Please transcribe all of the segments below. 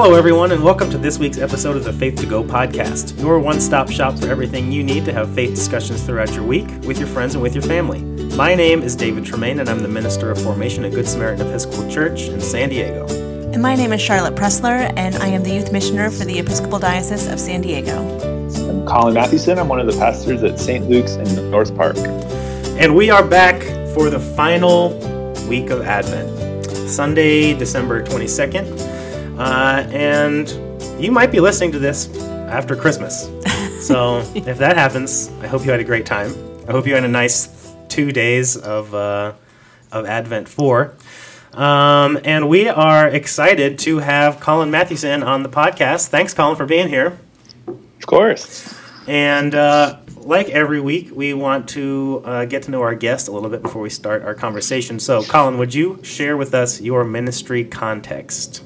Hello, everyone, and welcome to this week's episode of the Faith to Go podcast, your one stop shop for everything you need to have faith discussions throughout your week with your friends and with your family. My name is David Tremaine, and I'm the Minister of Formation at Good Samaritan Episcopal Church in San Diego. And my name is Charlotte Pressler, and I am the Youth Missioner for the Episcopal Diocese of San Diego. I'm Colin Mathewson. I'm one of the pastors at St. Luke's in North Park. And we are back for the final week of Advent, Sunday, December 22nd. Uh, and you might be listening to this after Christmas. So if that happens, I hope you had a great time. I hope you had a nice two days of, uh, of Advent 4. Um, and we are excited to have Colin Mathewson on the podcast. Thanks, Colin, for being here. Of course. And uh, like every week, we want to uh, get to know our guest a little bit before we start our conversation. So, Colin, would you share with us your ministry context?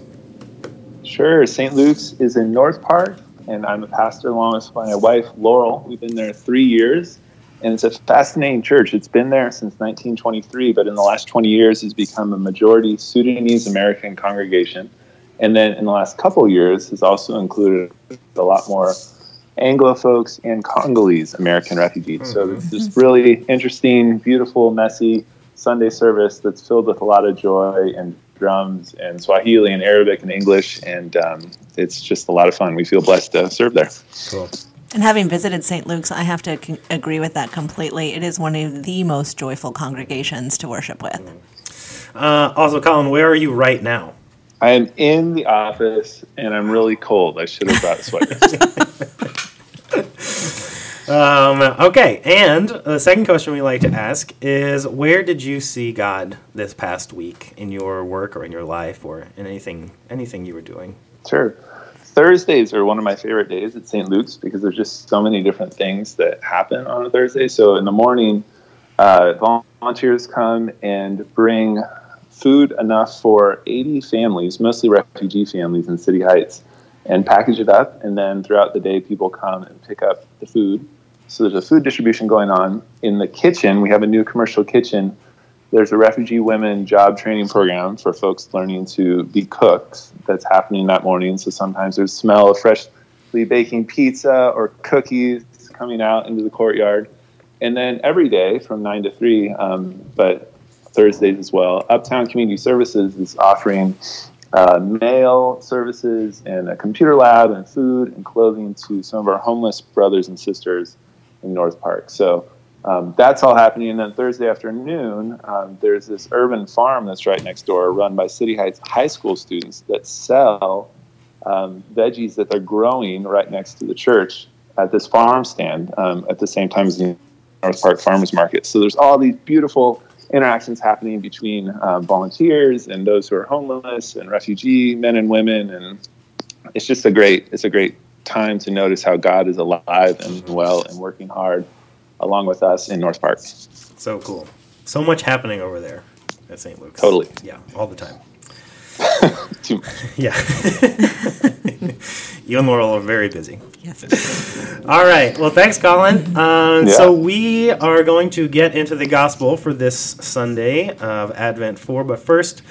Sure. St. Luke's is in North Park, and I'm a pastor along with my wife, Laurel. We've been there three years, and it's a fascinating church. It's been there since 1923, but in the last 20 years has become a majority Sudanese American congregation. And then in the last couple years has also included a lot more Anglo folks and Congolese American refugees. So it's this really interesting, beautiful, messy Sunday service that's filled with a lot of joy and drums and Swahili and Arabic and English, and um, it's just a lot of fun. We feel blessed to serve there. Cool. And having visited St. Luke's, I have to con- agree with that completely. It is one of the most joyful congregations to worship with. Uh, also, Colin, where are you right now? I am in the office and I'm really cold. I should have brought a sweater. Um, okay, and the second question we like to ask is where did you see God this past week in your work or in your life or in anything anything you were doing? Sure. Thursdays are one of my favorite days at St. Luke's because there's just so many different things that happen on a Thursday. So in the morning, uh, volunteers come and bring food enough for 80 families, mostly refugee families in City Heights, and package it up. And then throughout the day, people come and pick up the food. So there's a food distribution going on. In the kitchen, we have a new commercial kitchen. There's a refugee women job training program for folks learning to be cooks that's happening that morning. So sometimes there's smell of freshly baking pizza or cookies coming out into the courtyard. And then every day from 9 to 3, um, but Thursdays as well, Uptown Community Services is offering uh, mail services and a computer lab and food and clothing to some of our homeless brothers and sisters in North Park. So um, that's all happening. And then Thursday afternoon, um, there's this urban farm that's right next door, run by City Heights high school students that sell um, veggies that they're growing right next to the church at this farm stand um, at the same time as the North Park Farmers Market. So there's all these beautiful interactions happening between um, volunteers and those who are homeless and refugee men and women, and it's just a great it's a great time to notice how God is alive and well and working hard along with us in North Park. So cool. So much happening over there at St. Luke's. Totally. Yeah, all the time. Too much. Yeah. you and Laurel are very busy. Yes. All right. Well, thanks, Colin. Um, Yeah. So we are going to get into the gospel for this Sunday of Advent 4. But first,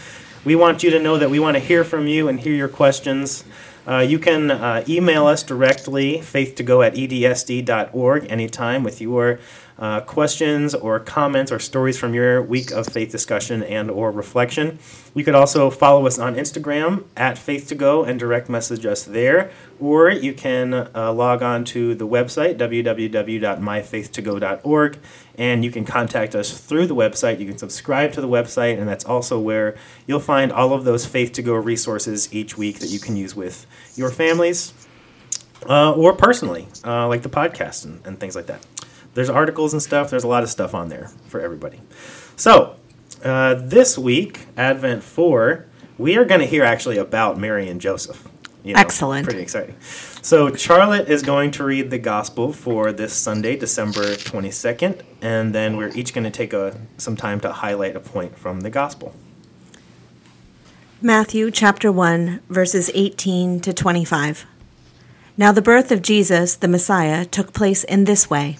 we want you to know that we want to hear from you and hear your questions. Uh, you can uh, email us directly, faith2go at edsd.org, anytime with your uh, questions or comments or stories from your week of faith discussion and or reflection. You could also follow us on Instagram at faith2go and direct message us there, or you can uh, log on to the website www.myfaith2go.org and you can contact us through the website. You can subscribe to the website, and that's also where you'll find all of those Faith to Go resources each week that you can use with your families uh, or personally, uh, like the podcast and, and things like that. There's articles and stuff. There's a lot of stuff on there for everybody. So uh, this week, Advent four, we are going to hear actually about Mary and Joseph. You Excellent. Pretty exciting. So Charlotte is going to read the gospel for this Sunday, December 22nd, and then we're each going to take a, some time to highlight a point from the gospel. Matthew chapter 1, verses 18 to 25. Now the birth of Jesus, the Messiah, took place in this way.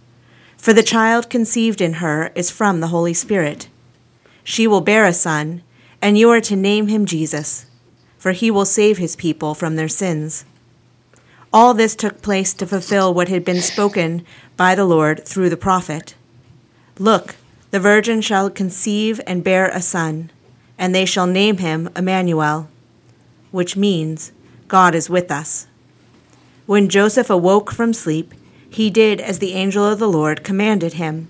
for the child conceived in her is from the Holy Spirit. She will bear a son, and you are to name him Jesus, for he will save his people from their sins. All this took place to fulfill what had been spoken by the Lord through the prophet. Look, the virgin shall conceive and bear a son, and they shall name him Emmanuel, which means God is with us. When Joseph awoke from sleep, he did as the angel of the Lord commanded him.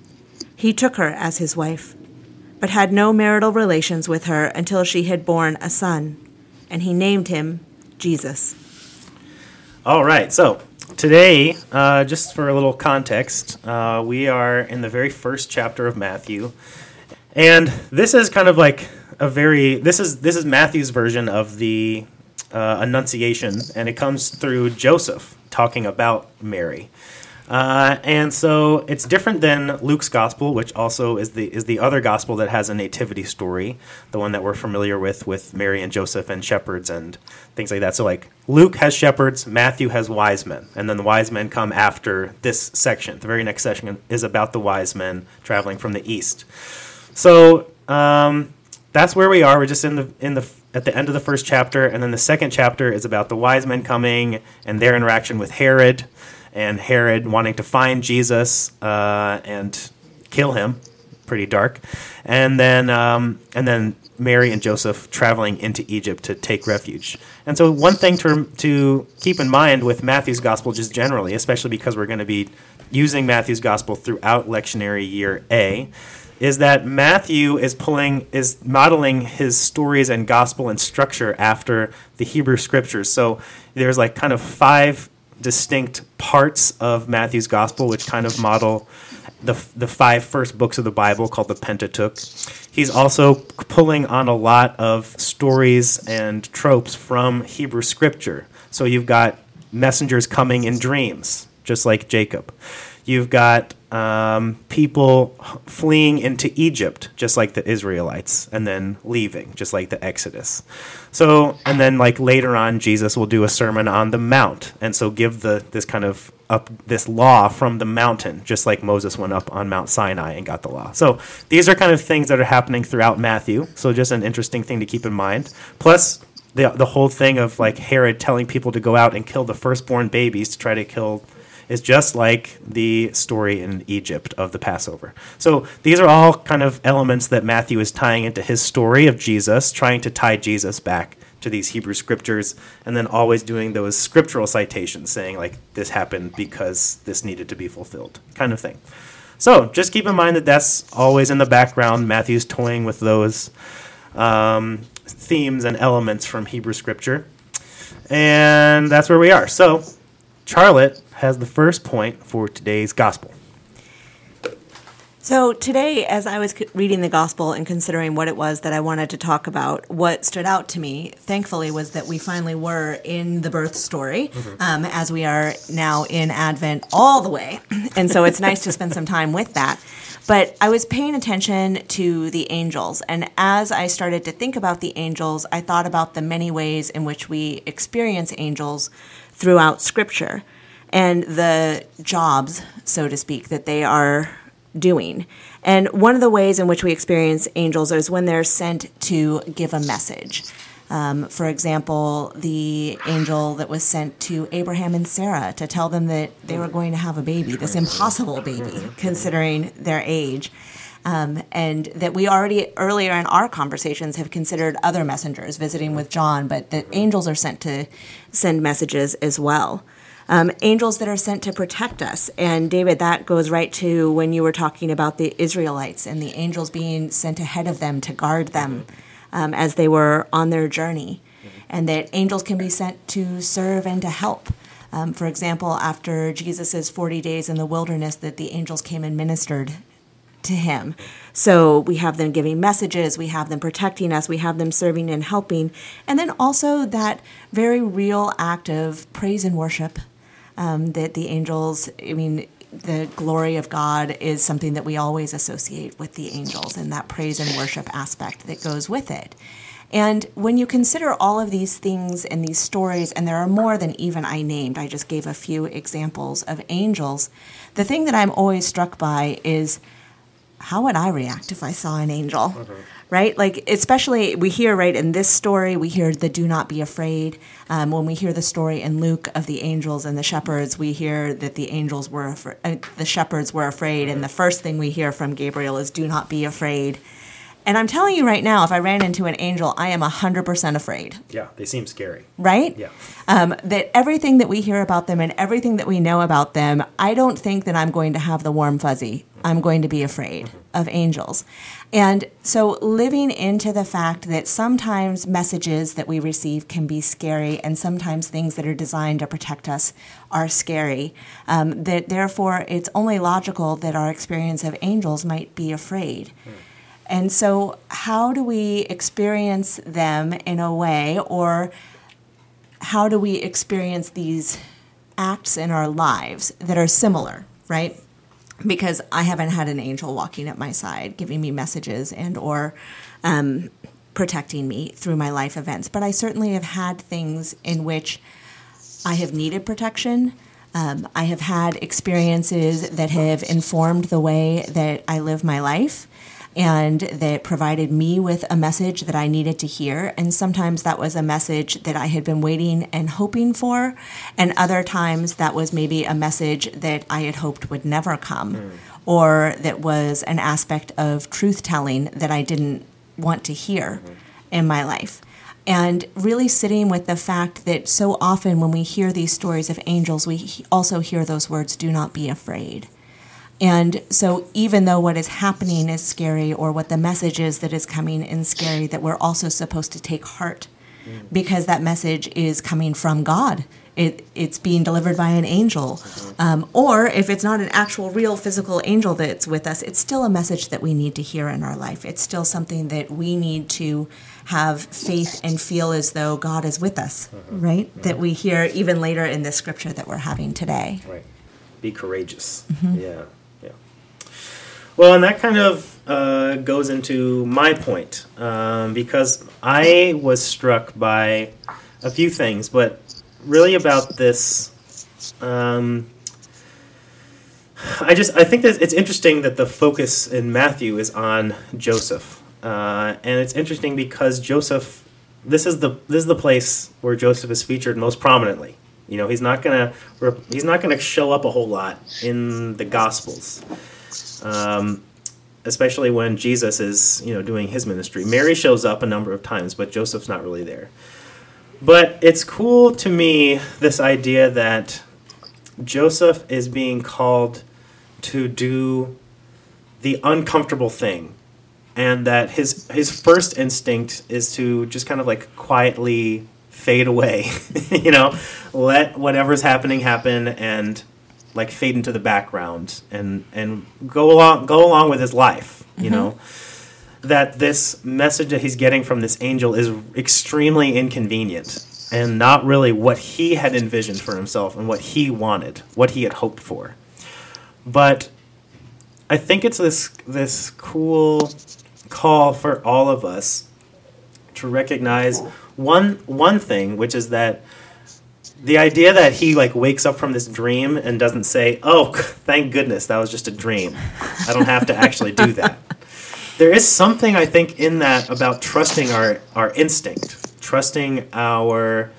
He took her as his wife, but had no marital relations with her until she had borne a son, and he named him Jesus. All right, so today, uh, just for a little context, uh, we are in the very first chapter of Matthew, and this is kind of like a very this is this is Matthew's version of the uh, Annunciation, and it comes through Joseph talking about Mary. Uh, and so it's different than Luke's gospel, which also is the is the other gospel that has a nativity story, the one that we're familiar with with Mary and Joseph and shepherds and things like that. So like Luke has shepherds, Matthew has wise men, and then the wise men come after this section. The very next section is about the wise men traveling from the east. So um, that's where we are. We're just in the in the at the end of the first chapter, and then the second chapter is about the wise men coming and their interaction with Herod and Herod wanting to find Jesus uh, and kill him. Pretty dark, and then um, and then Mary and Joseph traveling into Egypt to take refuge. And so, one thing to to keep in mind with Matthew's gospel, just generally, especially because we're going to be using Matthew's gospel throughout lectionary year A, is that Matthew is pulling is modeling his stories and gospel and structure after the Hebrew scriptures. So there's like kind of five distinct parts of Matthew's gospel, which kind of model the, the five first books of the Bible called the Pentateuch. He's also pulling on a lot of stories and tropes from Hebrew scripture. So you've got messengers coming in dreams, just like Jacob. You've got um, people fleeing into Egypt, just like the Israelites, and then leaving, just like the Exodus. So, and then like later on, Jesus will do a sermon on the mount, and so give the this kind of up this law from the mountain, just like Moses went up on Mount Sinai and got the law. So these are kind of things that are happening throughout Matthew. So just an interesting thing to keep in mind. Plus. The, the whole thing of like Herod telling people to go out and kill the firstborn babies to try to kill is just like the story in Egypt of the Passover. So these are all kind of elements that Matthew is tying into his story of Jesus, trying to tie Jesus back to these Hebrew scriptures, and then always doing those scriptural citations saying, like, this happened because this needed to be fulfilled, kind of thing. So just keep in mind that that's always in the background. Matthew's toying with those um, themes and elements from Hebrew scripture. And that's where we are. So, Charlotte has the first point for today's gospel. So, today, as I was reading the gospel and considering what it was that I wanted to talk about, what stood out to me, thankfully, was that we finally were in the birth story, mm-hmm. um, as we are now in Advent all the way. And so, it's nice to spend some time with that. But I was paying attention to the angels. And as I started to think about the angels, I thought about the many ways in which we experience angels throughout Scripture and the jobs, so to speak, that they are doing. And one of the ways in which we experience angels is when they're sent to give a message. Um, for example, the angel that was sent to Abraham and Sarah to tell them that they were going to have a baby, this impossible baby, considering their age. Um, and that we already earlier in our conversations have considered other messengers visiting with John, but that angels are sent to send messages as well um, angels that are sent to protect us. And David, that goes right to when you were talking about the Israelites and the angels being sent ahead of them to guard them um, as they were on their journey. And that angels can be sent to serve and to help. Um, for example, after Jesus' 40 days in the wilderness, that the angels came and ministered to Him. So we have them giving messages, we have them protecting us, we have them serving and helping, and then also that very real act of praise and worship um, that the angels, I mean, the glory of God is something that we always associate with the angels and that praise and worship aspect that goes with it. And when you consider all of these things and these stories, and there are more than even I named, I just gave a few examples of angels, the thing that I'm always struck by is how would I react if I saw an angel? Mm-hmm. Right? Like, especially we hear, right, in this story, we hear the do not be afraid. Um, when we hear the story in Luke of the angels and the shepherds, we hear that the angels were, afraid, uh, the shepherds were afraid. And the first thing we hear from Gabriel is, do not be afraid. And I'm telling you right now, if I ran into an angel, I am 100% afraid. Yeah, they seem scary. Right? Yeah. Um, that everything that we hear about them and everything that we know about them, I don't think that I'm going to have the warm fuzzy. I'm going to be afraid mm-hmm. of angels. And so living into the fact that sometimes messages that we receive can be scary and sometimes things that are designed to protect us are scary, um, that therefore it's only logical that our experience of angels might be afraid. Mm. And so, how do we experience them in a way, or how do we experience these acts in our lives that are similar, right? Because I haven't had an angel walking at my side, giving me messages and or um, protecting me through my life events, but I certainly have had things in which I have needed protection. Um, I have had experiences that have informed the way that I live my life and that provided me with a message that I needed to hear. And sometimes that was a message that I had been waiting and hoping for, and other times that was maybe a message that I had hoped would never come, mm. or that was an aspect of truth telling that I didn't want to hear mm-hmm. in my life. And really sitting with the fact that so often when we hear these stories of angels, we also hear those words, do not be afraid. And so, even though what is happening is scary, or what the message is that is coming is scary, that we're also supposed to take heart mm. because that message is coming from God. It, it's being delivered by an angel. Mm-hmm. Um, or if it's not an actual, real, physical angel that's with us, it's still a message that we need to hear in our life. It's still something that we need to have faith and feel as though God is with us, mm-hmm. right? Mm-hmm. That we hear even later in this scripture that we're having today. Right. Be courageous. Mm-hmm. Yeah. Well, and that kind of uh, goes into my point um, because I was struck by a few things, but really about this. Um, I just I think that it's interesting that the focus in Matthew is on Joseph, uh, and it's interesting because Joseph. This is the this is the place where Joseph is featured most prominently. You know, he's not gonna he's not gonna show up a whole lot in the Gospels um, especially when Jesus is you know doing his ministry. Mary shows up a number of times, but Joseph's not really there. But it's cool to me this idea that Joseph is being called to do the uncomfortable thing and that his his first instinct is to just kind of like quietly fade away you know let whatever's happening happen and like fade into the background and and go along go along with his life you mm-hmm. know that this message that he's getting from this angel is extremely inconvenient and not really what he had envisioned for himself and what he wanted what he had hoped for but i think it's this this cool call for all of us to recognize one one thing which is that the idea that he like wakes up from this dream and doesn't say, "Oh, thank goodness that was just a dream. I don't have to actually do that." There is something I think in that about trusting our our instinct, trusting our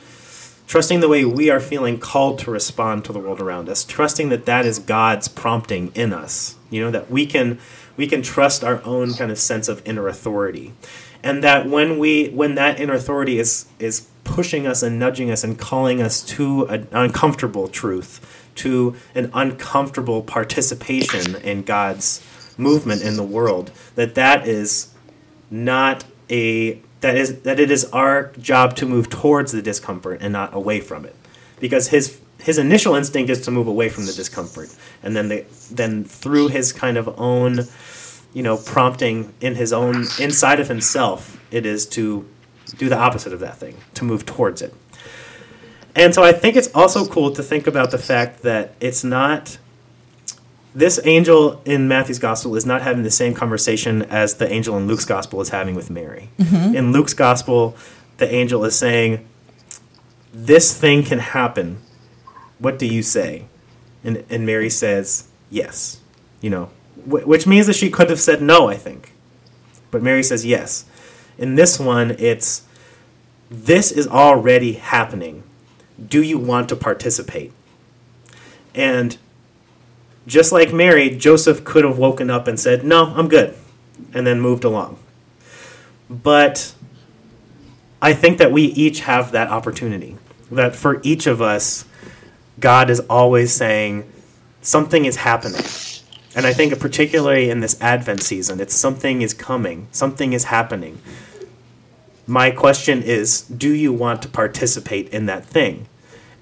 trusting the way we are feeling called to respond to the world around us, trusting that that is God's prompting in us. You know that we can we can trust our own kind of sense of inner authority. And that when we when that inner authority is is pushing us and nudging us and calling us to an uncomfortable truth, to an uncomfortable participation in God's movement in the world. That that is not a that is that it is our job to move towards the discomfort and not away from it, because his his initial instinct is to move away from the discomfort, and then the then through his kind of own you know, prompting in his own inside of himself, it is to do the opposite of that thing, to move towards it. And so I think it's also cool to think about the fact that it's not this angel in Matthew's gospel is not having the same conversation as the angel in Luke's gospel is having with Mary. Mm-hmm. In Luke's gospel, the angel is saying, This thing can happen. What do you say? And, and Mary says, Yes. You know, wh- which means that she could have said no, I think. But Mary says yes. In this one, it's, This is already happening do you want to participate? And just like Mary, Joseph could have woken up and said, No, I'm good, and then moved along. But I think that we each have that opportunity. That for each of us, God is always saying, Something is happening. And I think, particularly in this Advent season, it's something is coming, something is happening. My question is do you want to participate in that thing?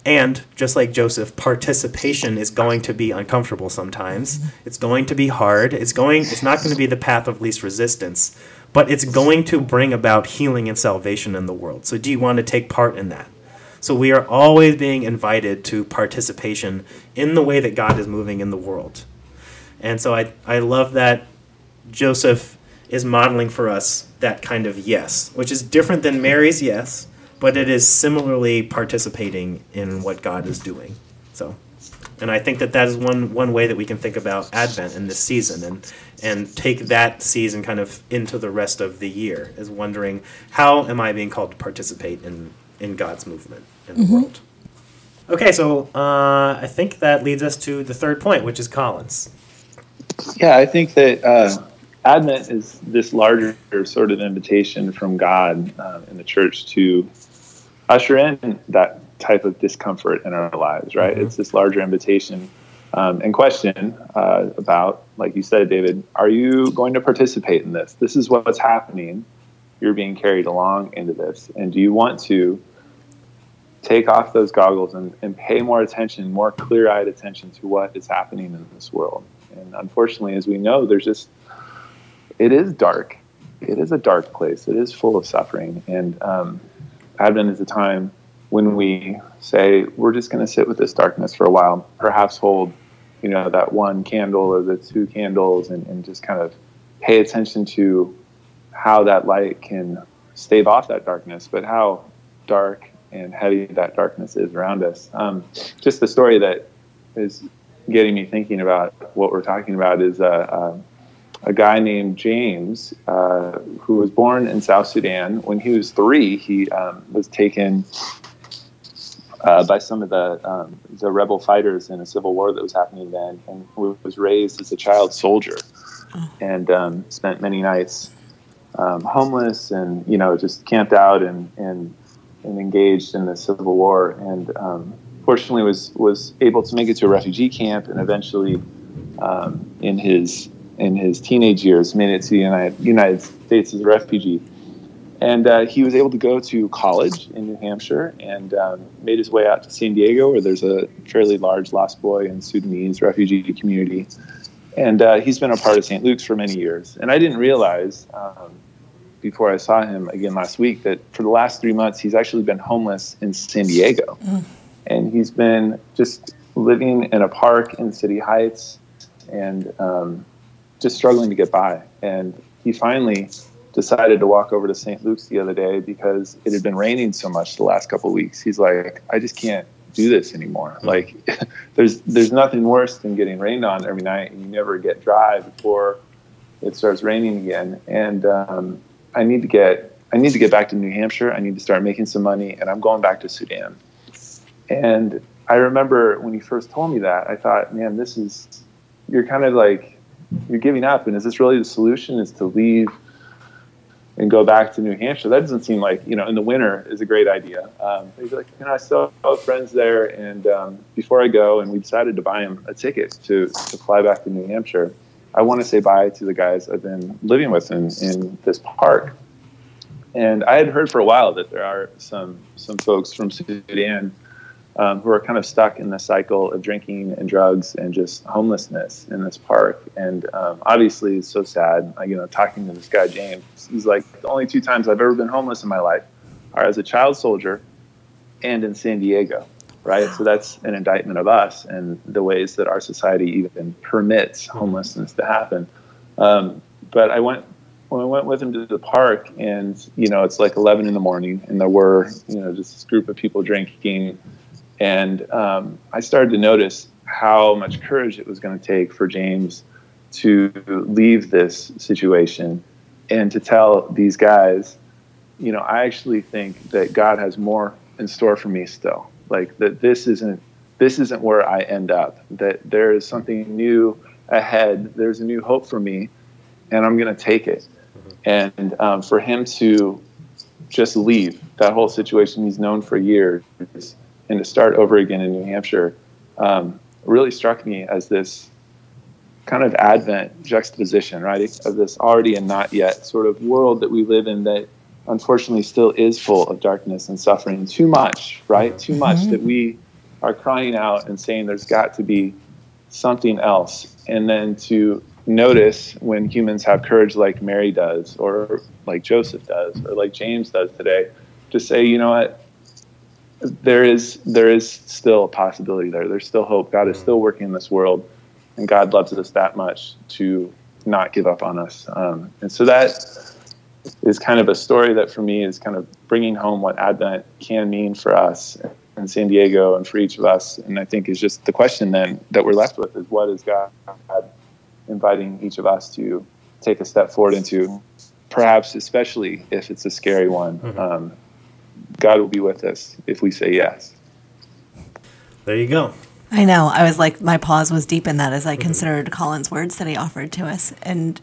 And just like Joseph, participation is going to be uncomfortable sometimes. Mm-hmm. It's going to be hard. It's going it's not going to be the path of least resistance, but it's going to bring about healing and salvation in the world. So do you want to take part in that? So we are always being invited to participation in the way that God is moving in the world. And so I I love that Joseph is modeling for us that kind of yes, which is different than Mary's yes but it is similarly participating in what God is doing. So, and I think that that is one one way that we can think about Advent in this season, and and take that season kind of into the rest of the year, is wondering how am I being called to participate in in God's movement in the mm-hmm. world. Okay, so uh, I think that leads us to the third point, which is Colin's. Yeah, I think that uh, Advent is this larger sort of invitation from God uh, in the church to usher in that type of discomfort in our lives, right? Mm-hmm. It's this larger invitation um, and question uh, about, like you said, David, are you going to participate in this? This is what's happening. You're being carried along into this. And do you want to take off those goggles and, and pay more attention, more clear eyed attention to what is happening in this world? And unfortunately, as we know, there's just, it is dark. It is a dark place. It is full of suffering. And um, Advent is a time when we say we're just going to sit with this darkness for a while, perhaps hold, you know, that one candle or the two candles, and, and just kind of pay attention to how that light can stave off that darkness, but how dark and heavy that darkness is around us. Um, just the story that is getting me thinking about what we're talking about is uh, uh, a guy named James, uh, who was born in South Sudan. When he was three, he um, was taken uh, by some of the um, the rebel fighters in a civil war that was happening then, and was raised as a child soldier, oh. and um, spent many nights um, homeless and you know just camped out and and, and engaged in the civil war, and um, fortunately was was able to make it to a refugee camp, and eventually um, in his in his teenage years, made it to the United, United States as a refugee. And uh, he was able to go to college in New Hampshire and um, made his way out to San Diego, where there's a fairly large Lost Boy and Sudanese refugee community. And uh, he's been a part of St. Luke's for many years. And I didn't realize um, before I saw him again last week that for the last three months, he's actually been homeless in San Diego. Mm. And he's been just living in a park in City Heights and um, just struggling to get by. And he finally decided to walk over to St. Luke's the other day because it had been raining so much the last couple of weeks. He's like, I just can't do this anymore. Mm-hmm. Like, there's there's nothing worse than getting rained on every night and you never get dry before it starts raining again. And um, I need to get I need to get back to New Hampshire. I need to start making some money, and I'm going back to Sudan. And I remember when he first told me that, I thought, man, this is you're kind of like you're giving up. And is this really the solution? Is to leave and go back to New Hampshire? That doesn't seem like you know in the winter is a great idea. Um, he's like, you know, I still have friends there, and um, before I go, and we decided to buy him a ticket to to fly back to New Hampshire. I want to say bye to the guys I've been living with in, in this park. And I had heard for a while that there are some some folks from Sudan um, who are kind of stuck in the cycle of drinking and drugs and just homelessness in this park. And um, obviously, it's so sad. you know, talking to this guy James, he's like, the only two times I've ever been homeless in my life are as a child soldier and in San Diego. Right, so that's an indictment of us and the ways that our society even permits homelessness to happen. Um, but I went when I went with him to the park, and you know, it's like 11 in the morning, and there were you know just this group of people drinking and um, I started to notice how much courage it was going to take for James to leave this situation and to tell these guys, you know, I actually think that God has more in store for me still. Like that this isn't this isn't where I end up. That there is something new ahead. There's a new hope for me, and I'm going to take it. And um, for him to just leave that whole situation he's known for years and to start over again in New Hampshire um, really struck me as this kind of advent juxtaposition, right, of this already and not yet sort of world that we live in that unfortunately still is full of darkness and suffering. Too much, right? Too much mm-hmm. that we are crying out and saying there's got to be something else. And then to notice when humans have courage like Mary does, or like Joseph does, or like James does today, to say, you know what, there is there is still a possibility there. There's still hope. God is still working in this world, and God loves us that much to not give up on us. Um, and so that is kind of a story that for me is kind of bringing home what Advent can mean for us in San Diego and for each of us. And I think is just the question then that we're left with is what is God inviting each of us to take a step forward into, perhaps especially if it's a scary one. Mm-hmm. Um, God will be with us if we say yes. There you go. I know. I was like, my pause was deep in that as I mm-hmm. considered Colin's words that he offered to us. And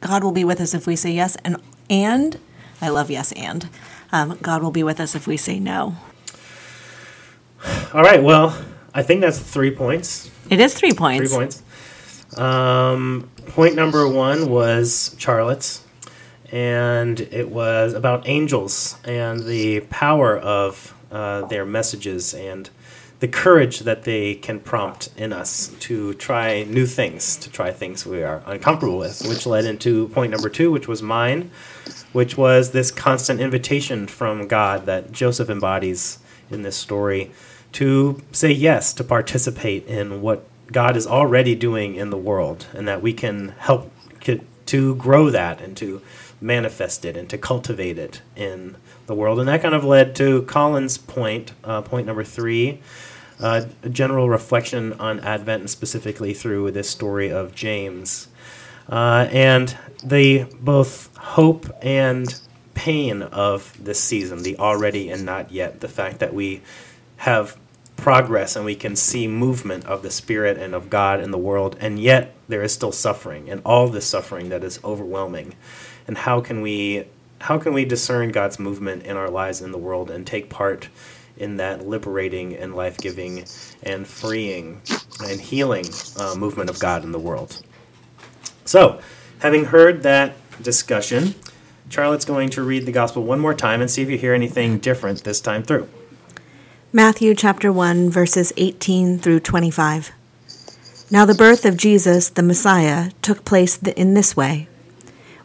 God will be with us if we say yes. And, and I love yes and. Um, God will be with us if we say no. All right. Well, I think that's three points. It is three points. Three points. Um, point number one was Charlotte's and it was about angels and the power of uh, their messages and the courage that they can prompt in us to try new things, to try things we are uncomfortable with, which led into point number two, which was mine, which was this constant invitation from God that Joseph embodies in this story to say yes, to participate in what God is already doing in the world, and that we can help to grow that and to manifest it and to cultivate it in the world. And that kind of led to Colin's point, uh, point number three, uh, a general reflection on Advent and specifically through this story of James. Uh, and the both hope and pain of this season, the already and not yet, the fact that we have progress and we can see movement of the Spirit and of God in the world, and yet there is still suffering, and all this suffering that is overwhelming and how can we how can we discern God's movement in our lives in the world and take part in that liberating and life giving and freeing and healing uh, movement of God in the world? So, having heard that discussion, Charlotte's going to read the gospel one more time and see if you hear anything different this time through. Matthew chapter 1, verses 18 through 25. Now, the birth of Jesus, the Messiah, took place in this way.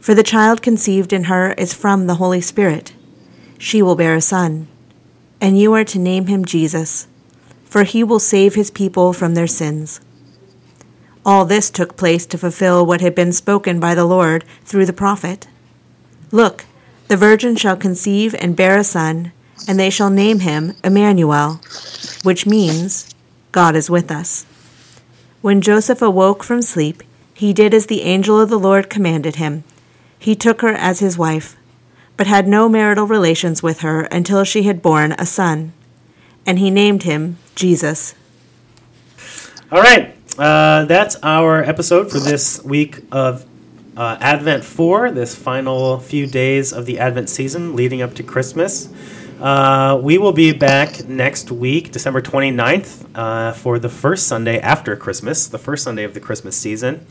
for the child conceived in her is from the Holy Spirit. She will bear a son, and you are to name him Jesus, for he will save his people from their sins. All this took place to fulfill what had been spoken by the Lord through the prophet. Look, the virgin shall conceive and bear a son, and they shall name him Emmanuel, which means God is with us. When Joseph awoke from sleep, he did as the angel of the Lord commanded him he took her as his wife, but had no marital relations with her until she had borne a son, and he named him Jesus. All right, uh, that's our episode for this week of uh, Advent 4, this final few days of the Advent season leading up to Christmas. Uh, we will be back next week, December 29th, uh, for the first Sunday after Christmas, the first Sunday of the Christmas season.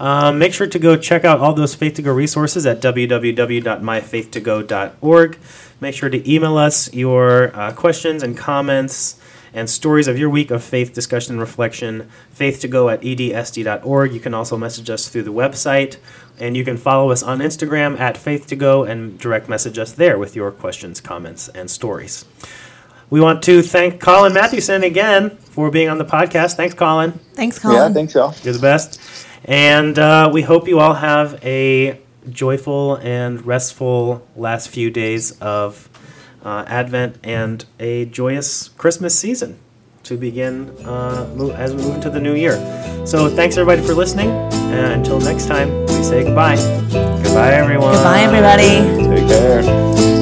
Um, make sure to go check out all those Faith to Go resources at www.myfaith2go.org. Make sure to email us your uh, questions and comments and stories of your week of faith discussion and reflection, faith to go at edsd.org. You can also message us through the website, and you can follow us on Instagram at faith to go and direct message us there with your questions, comments, and stories. We want to thank Colin Mathewson again for being on the podcast. Thanks, Colin. Thanks, Colin. Yeah, thanks, y'all. You're the best. And uh, we hope you all have a joyful and restful last few days of uh, Advent and a joyous Christmas season to begin uh, move, as we move into the new year. So thanks everybody for listening. And until next time, we say goodbye. Goodbye, everyone. Goodbye, everybody. Take care.